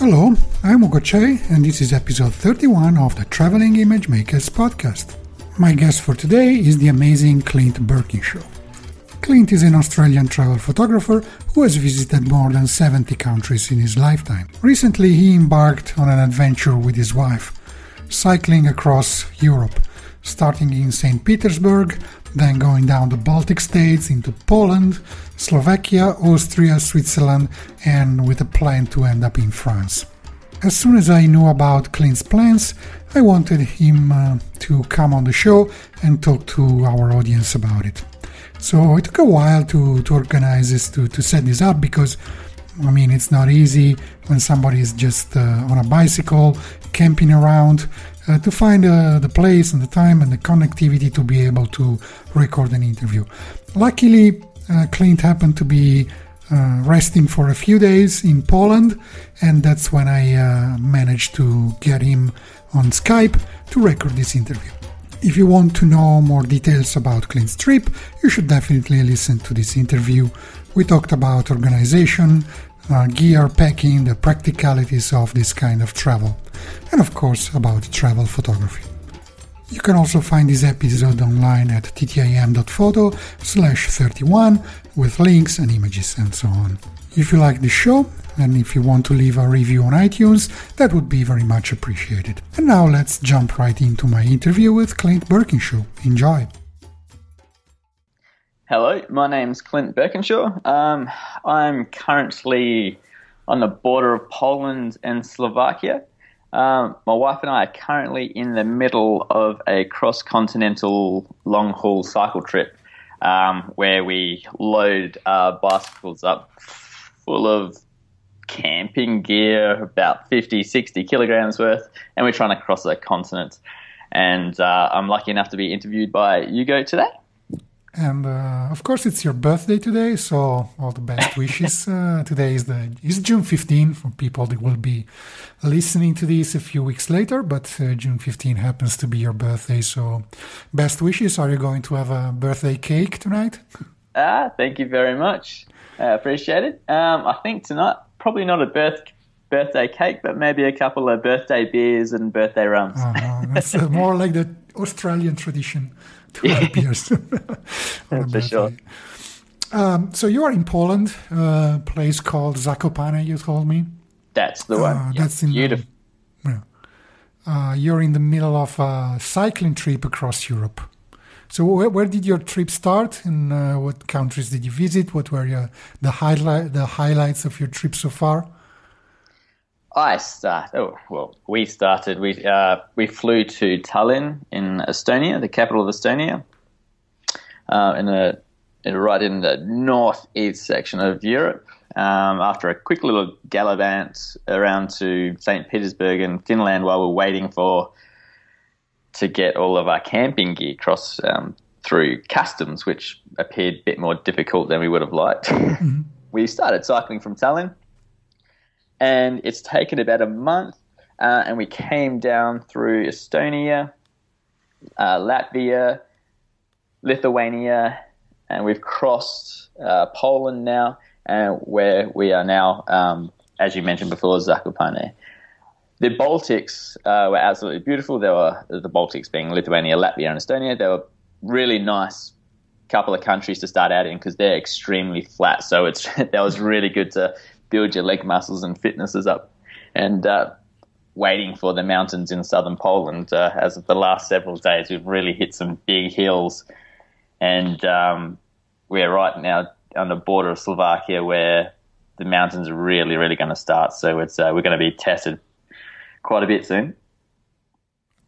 Hello, I'm Ugo Cei, and this is episode 31 of the Traveling Image Makers podcast. My guest for today is the amazing Clint Birkinshaw. Clint is an Australian travel photographer who has visited more than 70 countries in his lifetime. Recently, he embarked on an adventure with his wife, cycling across Europe, starting in St. Petersburg, then going down the Baltic states into Poland, Slovakia, Austria, Switzerland, and with a plan to end up in France. As soon as I knew about Clint's plans, I wanted him uh, to come on the show and talk to our audience about it. So it took a while to, to organize this, to, to set this up because I mean, it's not easy when somebody is just uh, on a bicycle, camping around, uh, to find uh, the place and the time and the connectivity to be able to record an interview. Luckily, uh, Clint happened to be uh, resting for a few days in Poland, and that's when I uh, managed to get him on Skype to record this interview. If you want to know more details about Clint's trip, you should definitely listen to this interview. We talked about organization, uh, gear packing, the practicalities of this kind of travel, and of course about travel photography. You can also find this episode online at ttim.photo slash 31 with links and images and so on. If you like the show, and if you want to leave a review on iTunes, that would be very much appreciated. And now let's jump right into my interview with Clint Birkinshaw. Enjoy! Hello, my name's Clint Birkinshaw. Um, I'm currently on the border of Poland and Slovakia. Um, my wife and I are currently in the middle of a cross continental long haul cycle trip um, where we load our bicycles up full of camping gear, about 50, 60 kilograms worth, and we're trying to cross a continent. And uh, I'm lucky enough to be interviewed by Ugo today. And uh, of course, it's your birthday today, so all the best wishes. uh, today is the is June 15 for people that will be listening to this a few weeks later. But uh, June 15 happens to be your birthday, so best wishes. Are you going to have a birthday cake tonight? Ah, thank you very much. I appreciate it. Um, I think tonight probably not a birth birthday cake, but maybe a couple of birthday beers and birthday rums. Uh-huh. That's uh, more like the Australian tradition beers. For sure. Um, so you are in Poland, a place called Zakopane. You told me. That's the one. Uh, Yeah, that's in beautiful. Yeah. Uh, you're in the middle of a cycling trip across Europe. So where, where did your trip start, and uh, what countries did you visit? What were your, the highlight the highlights of your trip so far? I start. Oh well, we started. We uh, we flew to Tallinn in Estonia, the capital of Estonia, uh, in a in, right in the northeast section of Europe. Um, after a quick little gallivant around to St. Petersburg and Finland, while we're waiting for to get all of our camping gear across um, through customs, which appeared a bit more difficult than we would have liked. We started cycling from Tallinn and it's taken about a month. Uh, and we came down through Estonia, uh, Latvia, Lithuania, and we've crossed uh, Poland now, and where we are now, um, as you mentioned before, Zakopane. The Baltics uh, were absolutely beautiful. There were the Baltics being Lithuania, Latvia, and Estonia. They were really nice couple of countries to start out in because they're extremely flat. So it's that was really good to build your leg muscles and fitnesses up. And uh, waiting for the mountains in southern Poland, uh, as of the last several days, we've really hit some big hills, and um, we're right now on the border of Slovakia where the mountains are really, really going to start. So it's uh, we're going to be tested quite a bit soon.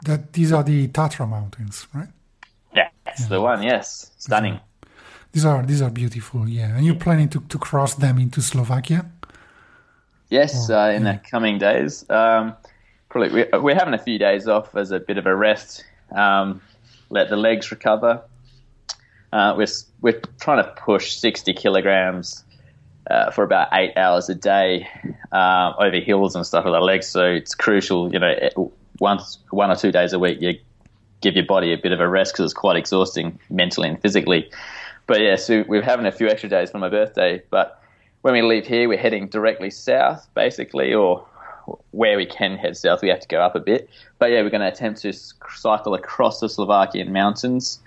That these are the Tatra mountains, right? Yeah, that's the one. Yes, stunning. These are these are beautiful, yeah. And you're planning to, to cross them into Slovakia? Yes, uh, in the coming days. Um, probably we, we're having a few days off as a bit of a rest. Um, let the legs recover. Uh, we're we're trying to push sixty kilograms uh, for about eight hours a day uh, over hills and stuff with our legs. So it's crucial, you know, once one or two days a week, you give your body a bit of a rest because it's quite exhausting mentally and physically. But yeah, so we're having a few extra days for my birthday. But when we leave here, we're heading directly south, basically, or where we can head south, we have to go up a bit. But yeah, we're going to attempt to cycle across the Slovakian mountains.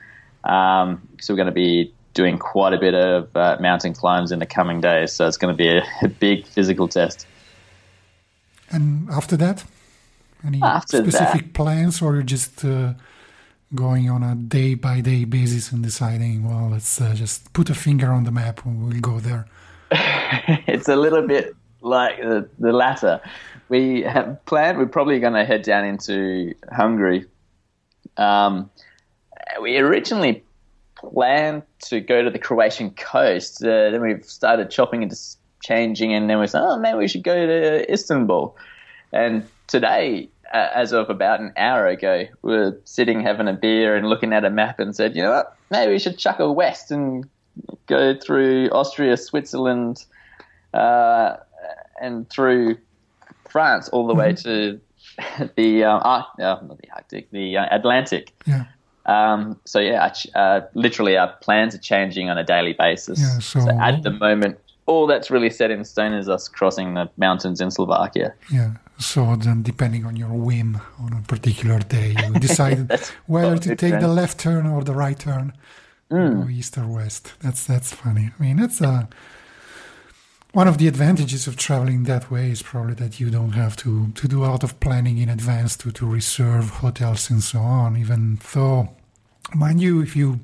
Um, so we're going to be doing quite a bit of uh, mountain climbs in the coming days. So it's going to be a, a big physical test. And after that, any After specific that. plans, or you're just uh, going on a day by day basis and deciding, well, let's uh, just put a finger on the map and we'll go there? it's a little bit like the, the latter. We have planned, we're probably going to head down into Hungary. Um, we originally planned to go to the Croatian coast. Uh, then we've started chopping and changing, and then we said, oh, maybe we should go to Istanbul. And today, uh, as of about an hour ago, we were sitting having a beer and looking at a map and said, you know what, maybe we should chuckle west and go through Austria, Switzerland, uh, and through France all the way to the uh, Ar- uh, not the Arctic, the uh, Atlantic. Yeah. Um, so yeah, uh, literally our plans are changing on a daily basis. Yeah, so- at the moment, all that's really set in stone is us crossing the mountains in Slovakia. Yeah. So then, depending on your whim on a particular day, you decide whether to take the left turn or the right turn, Hmm. go east or west. That's that's funny. I mean, that's uh, one of the advantages of traveling that way is probably that you don't have to to do a lot of planning in advance to to reserve hotels and so on. Even though, mind you, if you,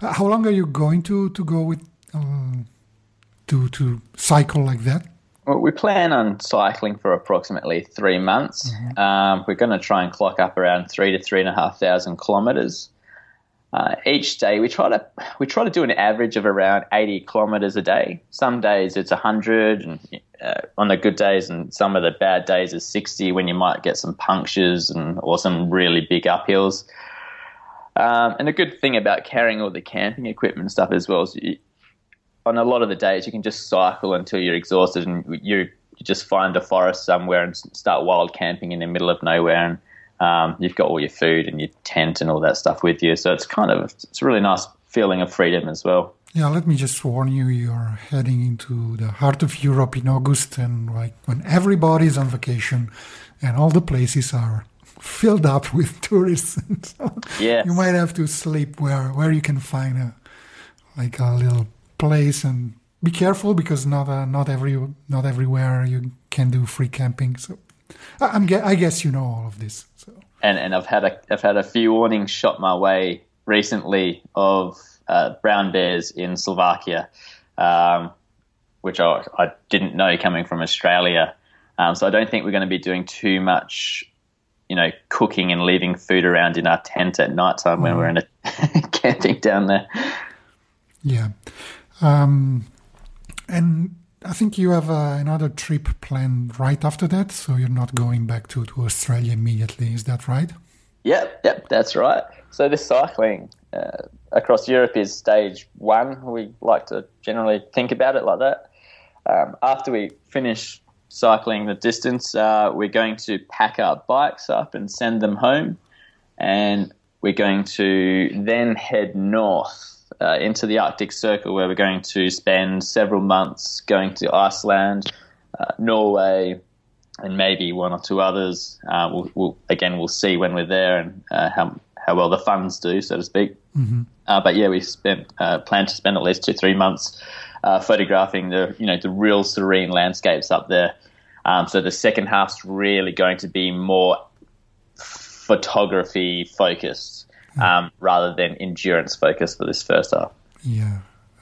uh, how long are you going to to go with? Um, to to cycle like that Well, we plan on cycling for approximately three months. Um, we're going to try and clock up around three to three and a half thousand kilometres uh, each day. We try to we try to do an average of around eighty kilometres a day. Some days it's hundred, and uh, on the good days, and some of the bad days is sixty. When you might get some punctures and or some really big uphills. Um, and the good thing about carrying all the camping equipment and stuff as well is you, on a lot of the days you can just cycle until you're exhausted and you, you just find a forest somewhere and start wild camping in the middle of nowhere and um, you've got all your food and your tent and all that stuff with you so it's kind of it's a really nice feeling of freedom as well Yeah, let me just warn you, you're heading into the heart of Europe in August and like when everybody's on vacation and all the places are filled up with tourists. And so Yes. You might have to sleep where where you can find a like a little place and be careful because not uh, not every not everywhere you can do free camping. So I- I'm gue- I guess you know all of this. So and and I've had a I've had a few warnings shot my way recently of uh, brown bears in Slovakia, um, which I, I didn't know coming from Australia. Um, so I don't think we're going to be doing too much, you know, cooking and leaving food around in our tent at night time when we're in a camping down there. Yeah. Um, and I think you have uh, another trip planned right after that, so you're not going back to, to Australia immediately. Is that right? Yep, yep, that's right. So this cycling uh, across Europe is stage one. We like to generally think about it like that. Um, after we finish cycling the distance, uh, we're going to pack our bikes up and send them home, and we're going to then head north uh, into the Arctic Circle, where we're going to spend several months going to Iceland, uh, Norway, and maybe one or two others. Uh, we'll, we'll again we'll see when we're there and uh, how how well the funds do, so to speak. Uh, but yeah, we spent uh, plan to spend at least two three months uh, photographing the you know the real serene landscapes up there. Um, so the second half's really going to be more photography focused um, rather than endurance focus for this first half. Yeah.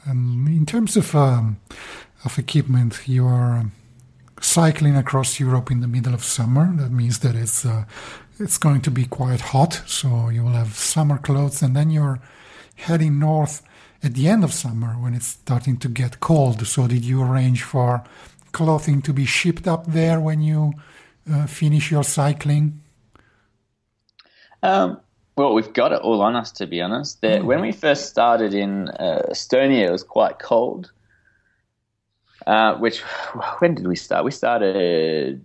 Um, in terms of um, of equipment, you are um, cycling across Europe in the middle of summer. That means that it's uh, it's going to be quite hot, so you will have summer clothes, and then you're heading north at the end of summer when it's starting to get cold. So, did you arrange for clothing to be shipped up there when you uh, finish your cycling? Um, well, we've got it all on us, to be honest. That Mm. When we first started in uh, Estonia, it was quite cold. Uh, which, when did we start? We started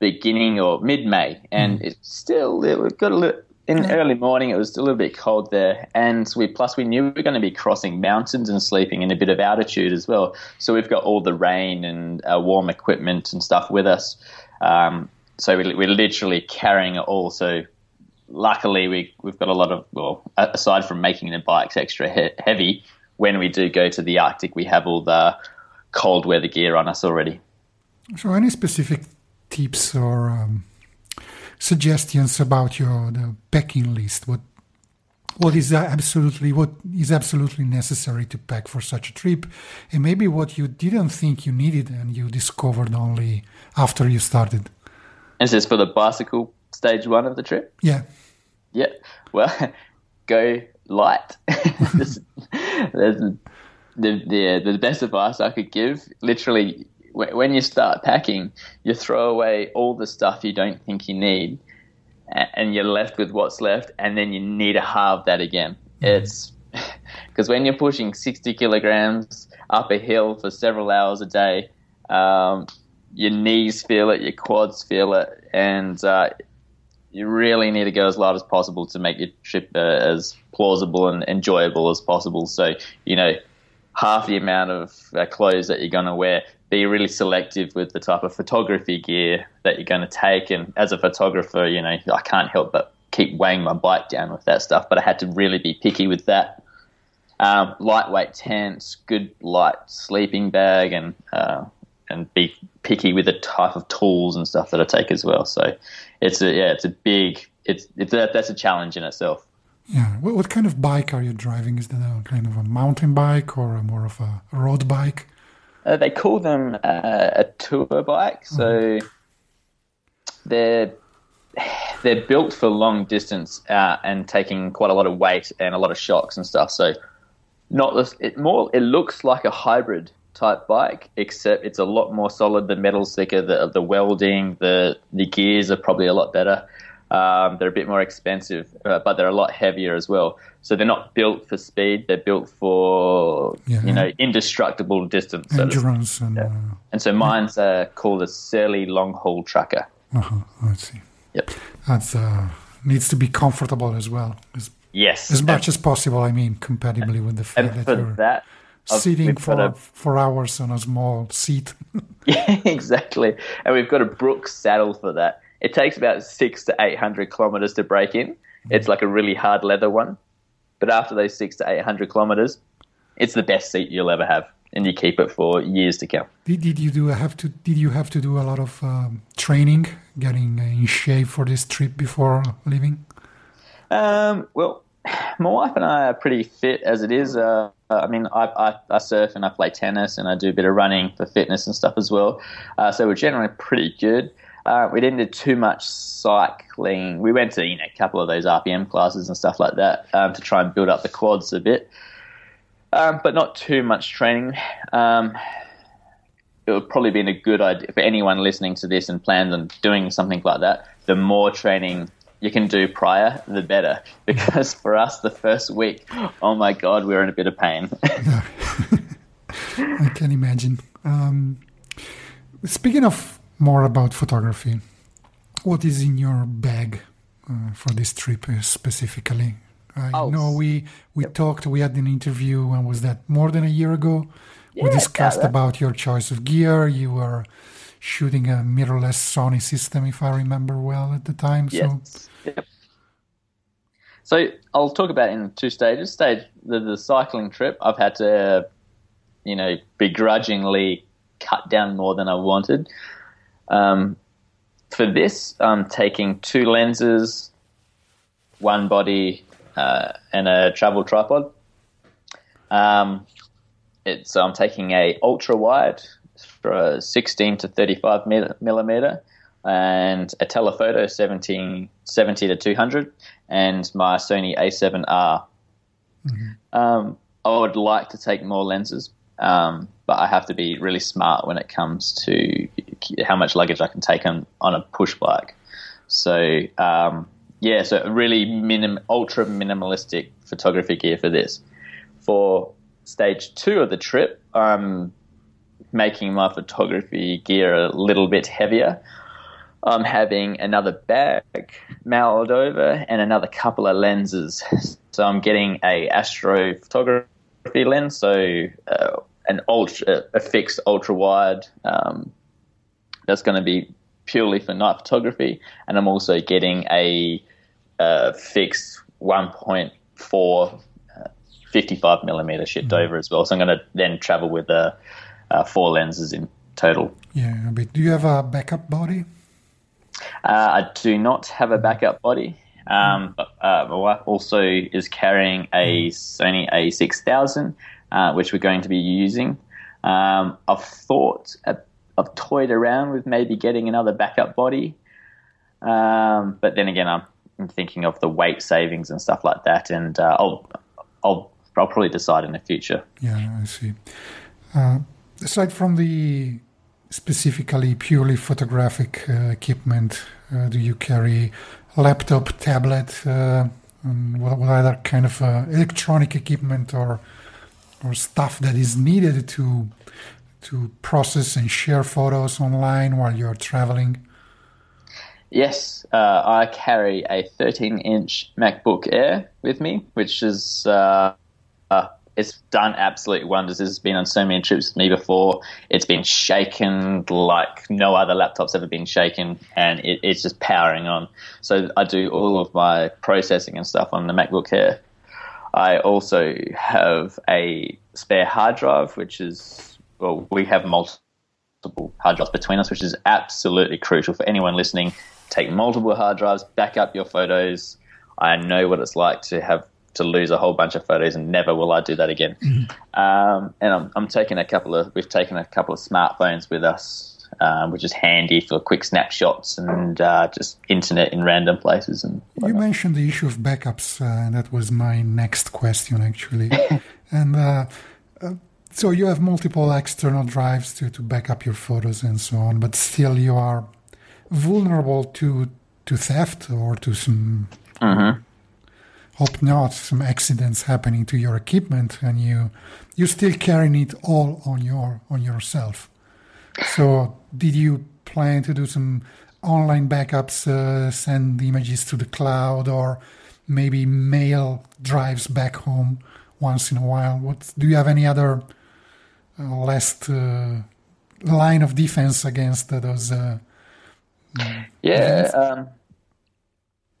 beginning or mid May, and Mm. it's still it got a little. In the early morning, it was a little bit cold there, and we plus we knew we were going to be crossing mountains and sleeping in a bit of altitude as well. So we've got all the rain and uh, warm equipment and stuff with us. Um, so we, we're literally carrying it all. So luckily, we we've got a lot of well, aside from making the bikes extra he- heavy, when we do go to the Arctic, we have all the cold weather gear on us already. So, any specific tips or um, suggestions about your the packing list? What what is absolutely what is absolutely necessary to pack for such a trip, and maybe what you didn't think you needed and you discovered only after you started. And this is for the bicycle stage one of the trip. Yeah, Yeah. Well, go light. this, that's the, the the best advice I could give. Literally, wh- when you start packing, you throw away all the stuff you don't think you need, and you're left with what's left, and then you need to halve that again. It's because when you're pushing 60 kilograms up a hill for several hours a day, um, your knees feel it, your quads feel it, and uh, you really need to go as light as possible to make your trip uh, as plausible and enjoyable as possible. So, you know, half the amount of uh, clothes that you're going to wear. Be really selective with the type of photography gear that you're going to take. And as a photographer, you know, I can't help but keep weighing my bike down with that stuff. But I had to really be picky with that. Um, lightweight tents, good light sleeping bag, and uh, and be picky with the type of tools and stuff that I take as well. So it's a yeah, it's a big it's it's a, that's a challenge in itself. yeah. What, what kind of bike are you driving? Is that a kind of a mountain bike or a more of a road bike? Uh, they call them uh, a tour bike, so they're they're built for long distance uh, and taking quite a lot of weight and a lot of shocks and stuff. So not this, it more it looks like a hybrid type bike, except it's a lot more solid. The metal's thicker, the the welding, the the gears are probably a lot better. Um, they're a bit more expensive, uh, but they're a lot heavier as well. So they're not built for speed; they're built for Yeah. you know indestructible distance. so. Endurance and uh, And so mine's uh, called a Surly Long Haul Trucker. uh-huh, I see. Yep. That's uh, needs to be comfortable as well, as, Yes. as much as possible. I mean, compatibly with the fact that for you're that, I've- sitting for a- for hours on a small seat. yeah, exactly. And we've got a Brooks saddle for that. It takes about six to eight hundred kilometers to break in. It's like a really hard leather one, but after those six to eight hundred kilometers, it's the best seat you'll ever have, and you keep it for years to come. Did, did you do have to? Did you have to do a lot of um, training, getting in shape for this trip before leaving? Um, well, my wife and I are pretty fit as it is. Uh, I mean, I, I, I surf and I play tennis and I do a bit of running for fitness and stuff as well. Uh, so we're generally pretty good. Uh, we didn't do too much cycling. We went to you know a couple of those RPM classes and stuff like that um, to try and build up the quads a bit, um, but not too much training. Um, it would probably be a good idea for anyone listening to this and plans on doing something like that. The more training you can do prior, the better. Because for us, the first week, oh my god, we were in a bit of pain. I can imagine. Um, speaking of more about photography, what is in your bag uh, for this trip uh, specifically? I Oh, know we we talked. We had an interview. When was that? More than a year ago. we discussed yeah, about your choice of gear. You were shooting a mirrorless Sony system, if I remember well, at the time. So Yes. Yep. So I'll talk about in two stages. Stage the, the cycling trip, I've had to, you know, begrudgingly cut down more than I wanted. Um, for this, I'm taking two lenses, one body, uh, and a travel tripod. Um, it's I'm taking a ultra wide for a 16 to 35 millimeter and a telephoto 17, 70 to 200 and my Sony A7R. Um, I would like to take more lenses, um, but I have to be really smart when it comes to how much luggage I can take on on a push bike. So um, yeah, so really minim, ultra minimalistic photography gear for this. For stage two of the trip, I'm making my photography gear a little bit heavier. I'm having another bag mailed over and another couple of lenses. So I'm getting a astrophotography lens, so uh, an ultra, a fixed ultra wide. Um, that's going to be purely for night photography, and I'm also getting a, a fixed 1.4 uh, 55 millimeter shipped mm-hmm. over as well. So I'm going to then travel with uh, uh, four lenses in total. Yeah, but do you have a backup body? Uh, I do not have a backup body. Um, but, uh, my wife also is carrying a Sony A6000, uh, which we're going to be using. Um, I've thought, I've toyed around with maybe getting another backup body, um, but then again, I'm, I'm, thinking of the weight savings and stuff like that, and uh, I'll, I'll, I'll probably decide in the future. Yeah, I see. Aside from the specifically purely photographic uh, equipment, uh, do you carry laptop, tablet, uh, what, what, other kind of uh, electronic equipment or or stuff that is needed to to process and share photos online while you're traveling? Yes, uh, I carry a 13-inch MacBook Air with me, which is uh, uh, it's done absolute wonders. It's been on so many trips with me before. It's been shaken like no other laptop's ever been shaken, and it, it's just powering on. So I do all of my processing and stuff on the MacBook Air. I also have a spare hard drive, which is well, we have multiple hard drives between us, which is absolutely crucial for anyone listening. Take multiple hard drives, back up your photos. I know what it's like to have to lose a whole bunch of photos, and never will I do that again. Mm-hmm. Um, and I'm, I'm, taking a couple of we've taken a couple of smartphones with us, um, which is handy for quick snapshots and uh, just internet in random places. And you mentioned the issue of backups, uh, and that was my next question actually. and uh, uh, so you have multiple external drives to, to back up your photos and so on, but still you are vulnerable to to theft or to some mm-hmm hope not some accidents happening to your equipment and you you still carrying it all on your on yourself. So did you plan to do some online backups uh, send images to the cloud or maybe mail drives back home once in a while? What do you have any other uh, last uh, line of defense against those uh, yeah um,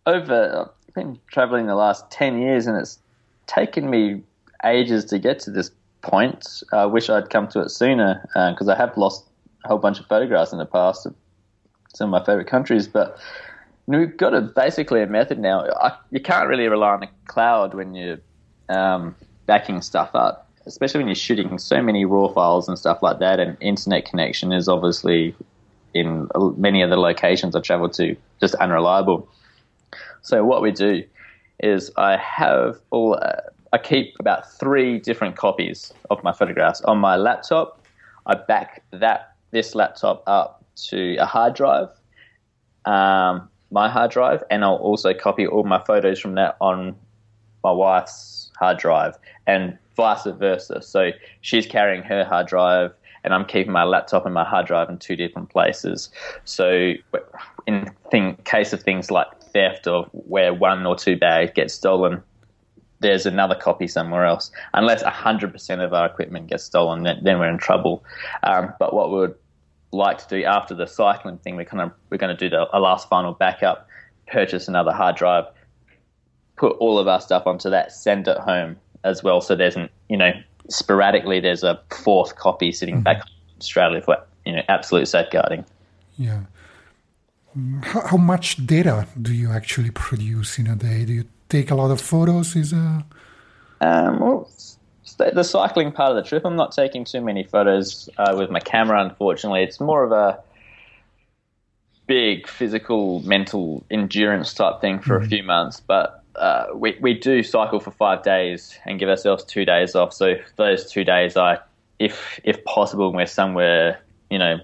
over been traveling the last 10 years and it's taken me ages to get to this point. I wish I'd come to it sooner because uh, I have lost a whole bunch of photographs in the past of some of my favorite countries. But we've got a basically a method now. I, you can't really rely on the cloud when you're um, backing stuff up, especially when you're shooting so many raw files and stuff like that. And internet connection is obviously in many of the locations I travel to just unreliable. So what we do is I have all uh, I keep about three different copies of my photographs on my laptop. I back that this laptop up to a hard drive, um, my hard drive, and I'll also copy all my photos from that on my wife's hard drive, and vice versa. So she's carrying her hard drive, and I'm keeping my laptop and my hard drive in two different places. So in thing, case of things like theft or where one or two bags get stolen, there's another copy somewhere else. Unless 100% of our equipment gets stolen, then, we're in trouble. Um, but what we would like to do after the cycling thing, we're kind of we're going to do the, a last final backup, purchase another hard drive, put all of our stuff onto that, send it home as well. So there's an you know sporadically there's a fourth copy sitting mm-hmm. back in Australia for you know absolute safeguarding. Yeah. How, how, much data do you actually produce in a day? Do you take a lot of photos? Is a um, well, the cycling part of the trip. I'm not taking too many photos uh, with my camera. Unfortunately, it's more of a big physical, mental endurance type thing for mm-hmm. a few months. But uh, we we do cycle for five days and give ourselves two days off. So those two days, I, if if possible, we're somewhere, you know,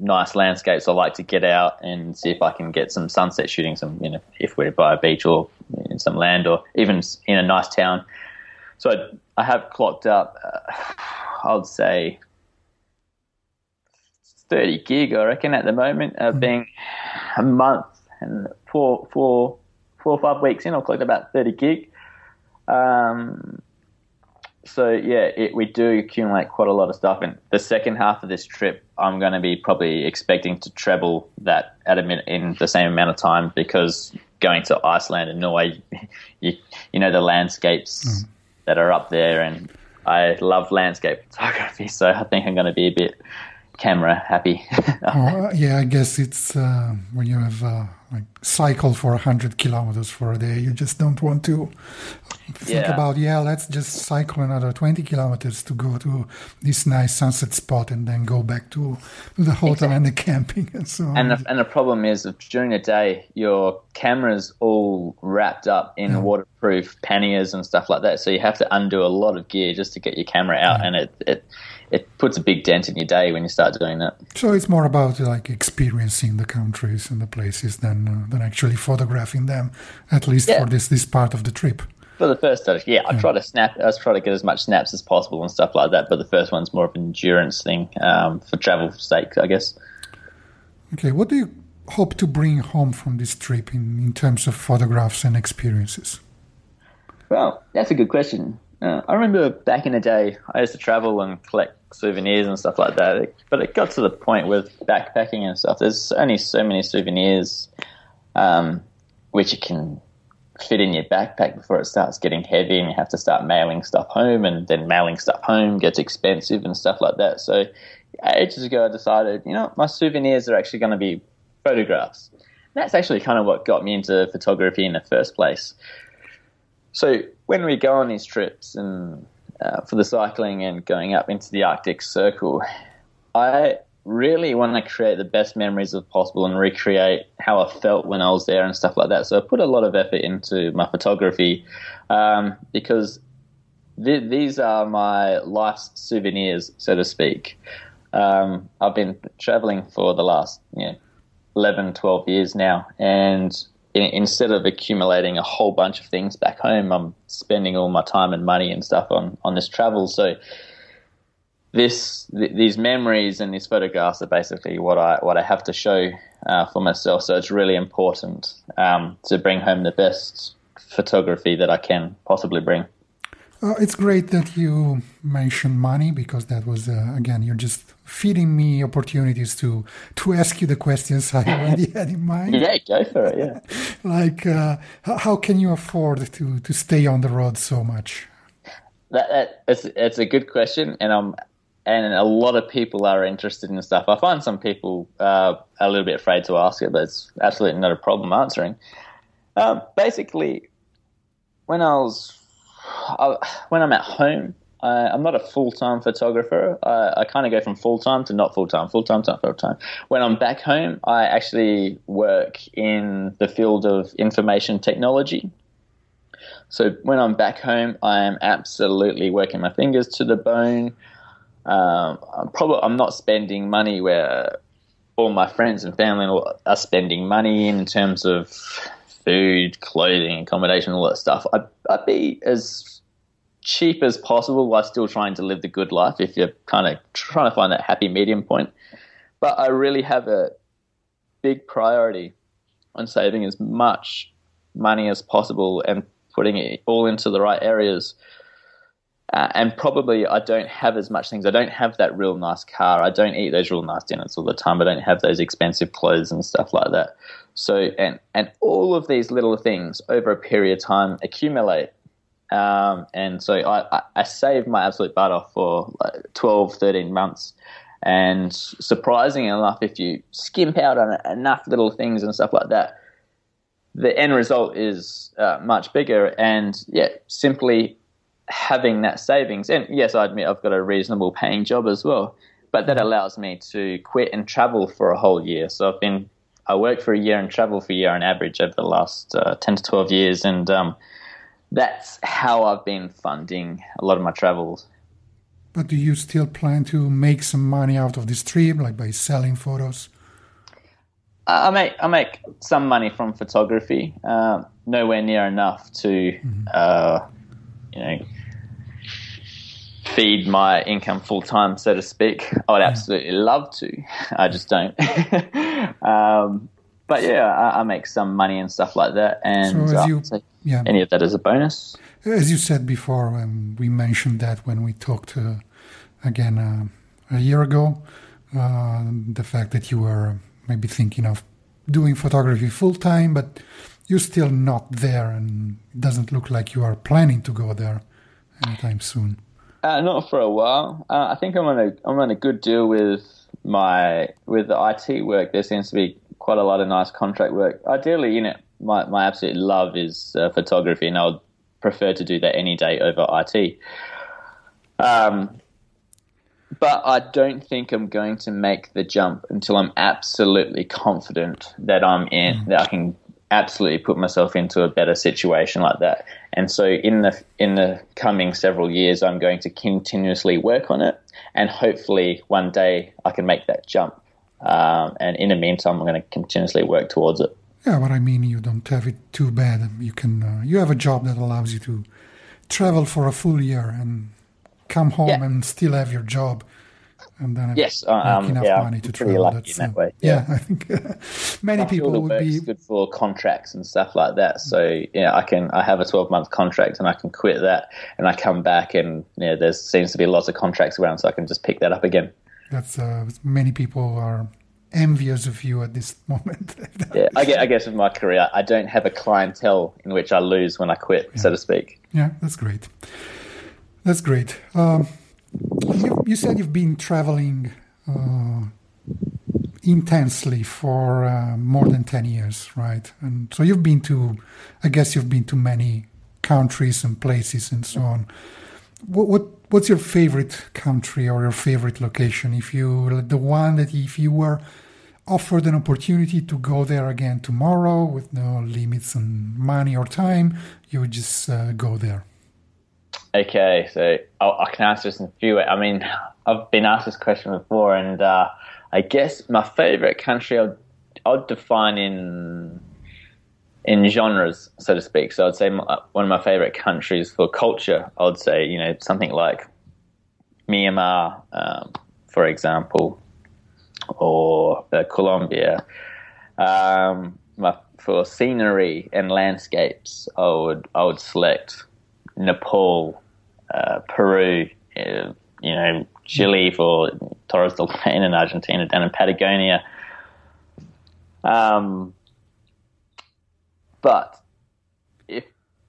nice landscapes, I like to get out and see if I can get some sunset shooting. Some, you know, if we're by a beach or in some land or even in a nice town. So I, I have clocked up. Uh, I would say 30 gig, I reckon, at the moment, uh, mm-hmm. being a month and four, four, four or five weeks in, I've clocked about 30 gig. Um, so yeah, it, we do accumulate quite a lot of stuff. And the second half of this trip, I'm going to be probably expecting to treble that at a minute in the same amount of time because going to Iceland and Norway, you, you know the landscapes mm. that are up there, and I love landscape photography. So I think I'm going to be a bit camera happy. oh, yeah, I guess it's uh, when you have uh, like cycle for 100 kilometers for a day you just don't want to think yeah. about yeah let's just cycle another 20 kilometers to go to this nice sunset spot and then go back to, to the hotel exactly. and the camping and so on and the, and the problem is during the day your camera's all wrapped up in yeah. waterproof panniers and stuff like that so you have to undo a lot of gear just to get your camera out yeah. and it, it it puts a big dent in your day when you start doing that. So it's more about like experiencing the countries and the places than uh, than actually photographing them, at least yeah. for this this part of the trip. For the first yeah, yeah, I try to snap. I try to get as much snaps as possible and stuff like that. But the first one's more of an endurance thing um, for travel sake, I guess. Okay, what do you hope to bring home from this trip in, in terms of photographs and experiences? Well, that's a good question. Uh, I remember back in the day, I used to travel and collect souvenirs and stuff like that. But it got to the point with backpacking and stuff. There's only so many souvenirs um, which you can fit in your backpack before it starts getting heavy, and you have to start mailing stuff home, and then mailing stuff home gets expensive and stuff like that. So ages ago, I decided, you know, my souvenirs are actually going to be photographs. And that's actually kind of what got me into photography in the first place. So when we go on these trips and uh, for the cycling and going up into the Arctic Circle, I really want to create the best memories of possible and recreate how I felt when I was there and stuff like that. So I put a lot of effort into my photography um, because th- these are my life's souvenirs, so to speak. Um, I've been traveling for the last you know, 11, 12 years now, and instead of accumulating a whole bunch of things back home, I'm spending all my time and money and stuff on, on this travel. So this th- these memories and these photographs are basically what I what I have to show uh, for myself. So it's really important um, to bring home the best photography that I can possibly bring. Uh, it's great that you mentioned money because that was uh, again you're just feeding me opportunities to to ask you the questions I already had in mind. Yeah, go for it. Yeah, like uh, how can you afford to to stay on the road so much? That, that it's it's a good question, and I'm and a lot of people are interested in stuff. I find some people uh, a little bit afraid to ask it, but it's absolutely not a problem answering. Um, basically, when I was I, when I'm at home, I, am not a full time photographer. I, I kind of go from full time to not full time, full time to not full time. When I'm back home, I actually work in the field of information technology. So when I'm back home, I am absolutely working my fingers to the bone. Um, I'm probably I'm not spending money where all my friends and family are spending money in terms of food, clothing, accommodation, all that stuff. I'd, I'd be as cheap as possible while still trying to live the good life if you're kind of trying to find that happy medium point. But I really have a big priority on saving as much money as possible and putting it all into the right areas. Uh, and probably I don't have as much things. I don't have that real nice car. I don't eat those real nice dinners all the time. I don't have those expensive clothes and stuff like that. So, and, and all of these little things over a period of time accumulate. Um, and so I, I, I, saved my absolute butt off for like 12, 13 months. And surprising enough, if you skimp out on enough little things and stuff like that, the end result is uh, much bigger. And yeah, simply having that savings. And yes, I admit I've got a reasonable paying job as well, but that allows me to quit and travel for a whole year. So I've been I work for a year and travel for a year on average over the last uh, 10 to 12 years. And um, that's how I've been funding a lot of my travels. But do you still plan to make some money out of this trip, like by selling photos? I make I make some money from photography. Uh, nowhere near enough to, mm-hmm. uh, you know, feed my income full time, so to speak. I would absolutely love to. I just don't. um, but yeah, I, I, make some money and stuff like that, and so you, yeah. any of that is a bonus. As you said before, um, we mentioned that when we talked uh, again uh, a year ago, uh, the fact that you were maybe thinking of doing photography full time, but you're still not there, and it doesn't look like you are planning to go there anytime soon. Uh, not for a while. Uh, I think I'm on a I'm on a good deal with my with the IT work. There seems to be quite a lot of nice contract work. Ideally, you know, my my absolute love is uh, photography, and I would prefer to do that any day over IT. Um, but I don't think I'm going to make the jump until I'm absolutely confident that I'm in that I can absolutely put myself into a better situation like that. And so in the in the coming several years, I'm going to continuously work on it, and hopefully one day I can make that jump. Um, and in the meantime, I'm going to continuously work towards it. Yeah, but I mean, you don't have it too bad. You can uh, you have a job that allows you to travel for a full year and come home yeah. and still have your job and then yes, uh, um, enough yeah, money to travel. Lucky in that way. Yeah, yeah I think many people would be good for contracts and stuff like that. So yeah, I can I have a twelve month contract and I can quit that and I come back and yeah, there seems to be lots of contracts around, so I can just pick that up again. That's uh, many people are envious of you at this moment. yeah, I guess, I guess with my career, I don't have a clientele in which I lose when I quit, yeah. so to speak. Yeah, that's great. That's great. Um, you, you, said you've been traveling uh, intensely for uh, more than 10 years, right? And so you've been to, I guess you've been to many countries and places and so on. What, what what's your favorite country or your favorite location? If you the one that if you were offered an opportunity to go there again tomorrow with no limits on money or time, you would just uh, go there. Okay, so I'll, i can answer this in a few ways. I mean, I've been asked this question before, and uh, I guess my favorite country I'd, I'd define in in genres, so to speak. So I'd say my, one of my favorite countries for culture. I would say you know something like Myanmar, um, for example, or uh, Colombia. Um, my, for scenery and landscapes, I would I would select Nepal, uh, Peru, uh, you know, Chile for Torres del Paine in Argentina, down in Patagonia. Um, but if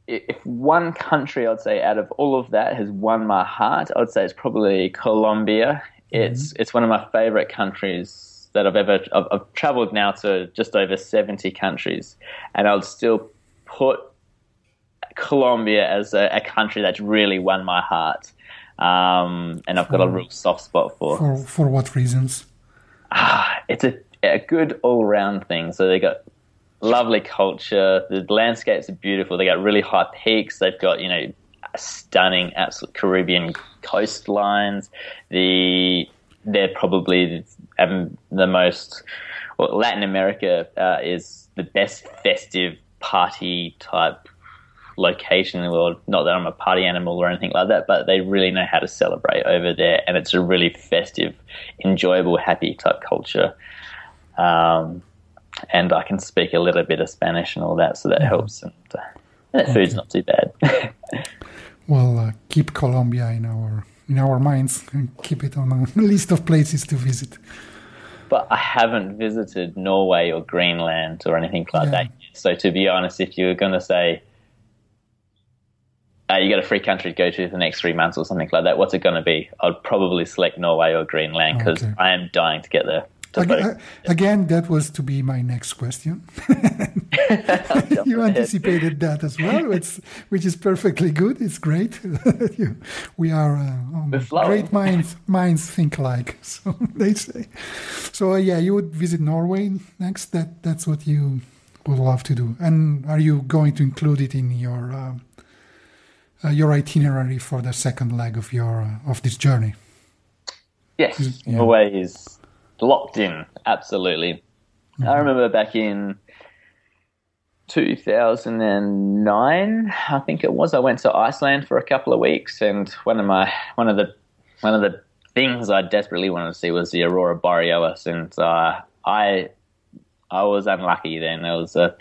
if one country I'd say out of all of that has won my heart, I'd say it's probably Colombia. It's mm-hmm. it's one of my favorite countries that I've ever I've, I've traveled now to just over seventy countries, and I'd still put Colombia as a, a country that's really won my heart. Um, and I've got a real soft spot for. For, for what reasons? Ah, it's a, a good all round thing. So they got lovely culture. The landscapes are beautiful. They got really high peaks. They've got you know stunning, absolute Caribbean coastlines. The they're probably um, the most. Well, Latin America uh, is the best festive party type location in the world. Not that I'm a party animal or anything like that, but they really know how to celebrate over there, and it's a really festive, enjoyable, happy type culture. Um, and I can speak a little bit of Spanish and all that, so that helps. And uh, okay. food's not too bad. well, uh, keep Colombia in our in our minds and keep it on a list of places to visit. But I haven't visited Norway or Greenland or anything like yeah. that. So to be honest, if you were going to say uh, you got a free country to go to for the next three months or something like that, what's it going to be? I'd probably select Norway or Greenland because okay. I am dying to get there. Again, again, that was to be my next question. you anticipated that as well, which, which is perfectly good. It's great. we are uh, great minds. Minds think alike, so they say. So uh, yeah, you would visit Norway next. That that's what you would love to do. And are you going to include it in your uh, uh, your itinerary for the second leg of your uh, of this journey. Yes, yeah. Norway is locked in. Absolutely. Mm-hmm. I remember back in 2009, I think it was. I went to Iceland for a couple of weeks, and one of my one of the one of the things I desperately wanted to see was the aurora borealis, and uh, I I was unlucky then. There was a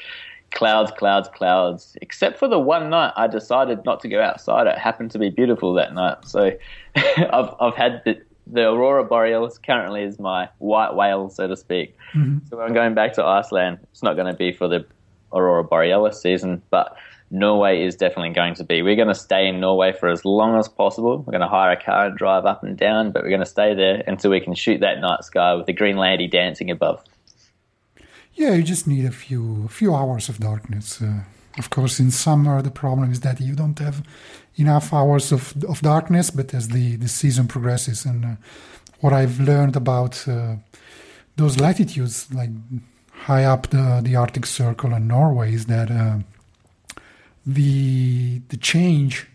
clouds, clouds, clouds. Except for the one night, I decided not to go outside. It happened to be beautiful that night, so I've I've had the the aurora borealis currently is my white whale, so to speak. Mm-hmm. So when I'm going back to Iceland, it's not going to be for the aurora borealis season, but Norway is definitely going to be. We're going to stay in Norway for as long as possible. We're going to hire a car and drive up and down, but we're going to stay there until we can shoot that night sky with the green lady dancing above. Yeah, you just need a few few hours of darkness. Uh, of course, in summer the problem is that you don't have enough hours of of darkness. But as the the season progresses, and uh, what I've learned about uh, those latitudes, like high up the the Arctic Circle and Norway, is that uh, the the change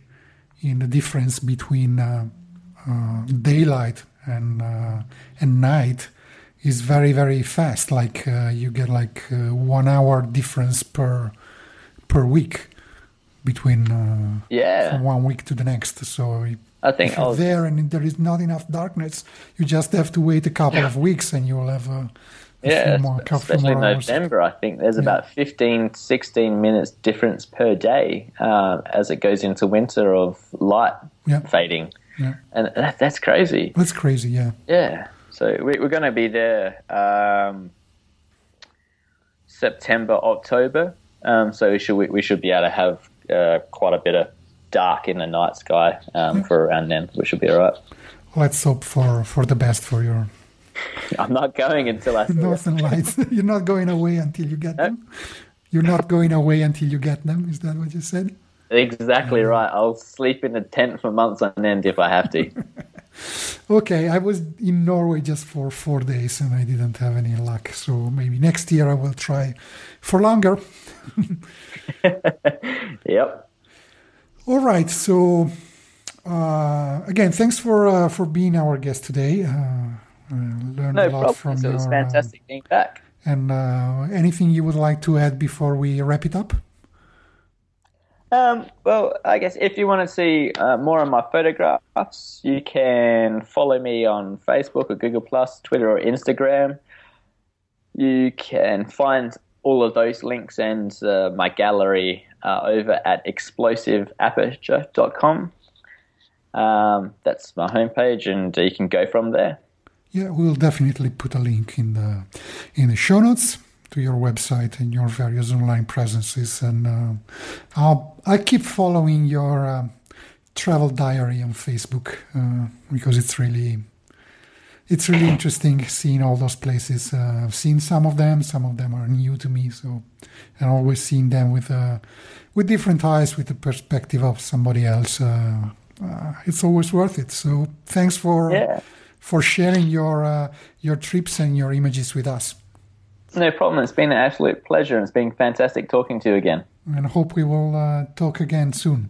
in the difference between uh, uh, daylight and and night is very very fast. Like uh, you get like uh, one hour difference per per week between uh, yeah from one week to the next. So I think if you're there and there is not enough darkness, you just have to wait a couple yeah. of weeks and you will have a yeah, more, especially in November, I think there's yeah. about 15, 16 minutes difference per day uh, as it goes into winter of light yeah. fading. Yeah. And that, that's crazy. That's crazy, yeah. Yeah. So we, are going to be there um, September, October. Um, so we should we, we, should be able to have uh, quite a bit of dark in the night sky um, for around then. We should be all right. Let's hope for, for the best for your I'm not going until I see Northern Lights. You're not going away until you get nope. them. You're not going away until you get them. Is that what you said? Exactly right. I'll sleep in a tent for months on end if I have to. okay, I was in Norway just for four days and I didn't have any luck. So maybe next year I will try for longer. yep. All right. So uh, again, thanks for uh, for being our guest today. Uh, uh, learned no a lot problem. from so your. It was fantastic being back. And uh, anything you would like to add before we wrap it up? Um, well, I guess if you want to see uh, more of my photographs, you can follow me on Facebook or Google Plus, Twitter or Instagram. You can find all of those links and uh, my gallery uh, over at explosiveaperture.com. Um, that's my homepage, and you can go from there yeah, we'll definitely put a link in the in the show notes to your website and your various online presences. And uh, I'll I keep following your uh, travel diary on Facebook uh, because it's really it's really interesting seeing all those places. Uh, I've seen some of them; some of them are new to me. So, and always seeing them with uh, with different eyes, with the perspective of somebody else. Uh, it's always worth it. So, thanks for. Yeah for sharing your uh, your trips and your images with us. No problem. It's been an absolute pleasure, and it's been fantastic talking to you again. And I hope we will uh, talk again soon.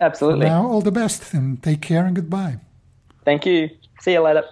Absolutely. For now, all the best, and take care and goodbye. Thank you. See you later.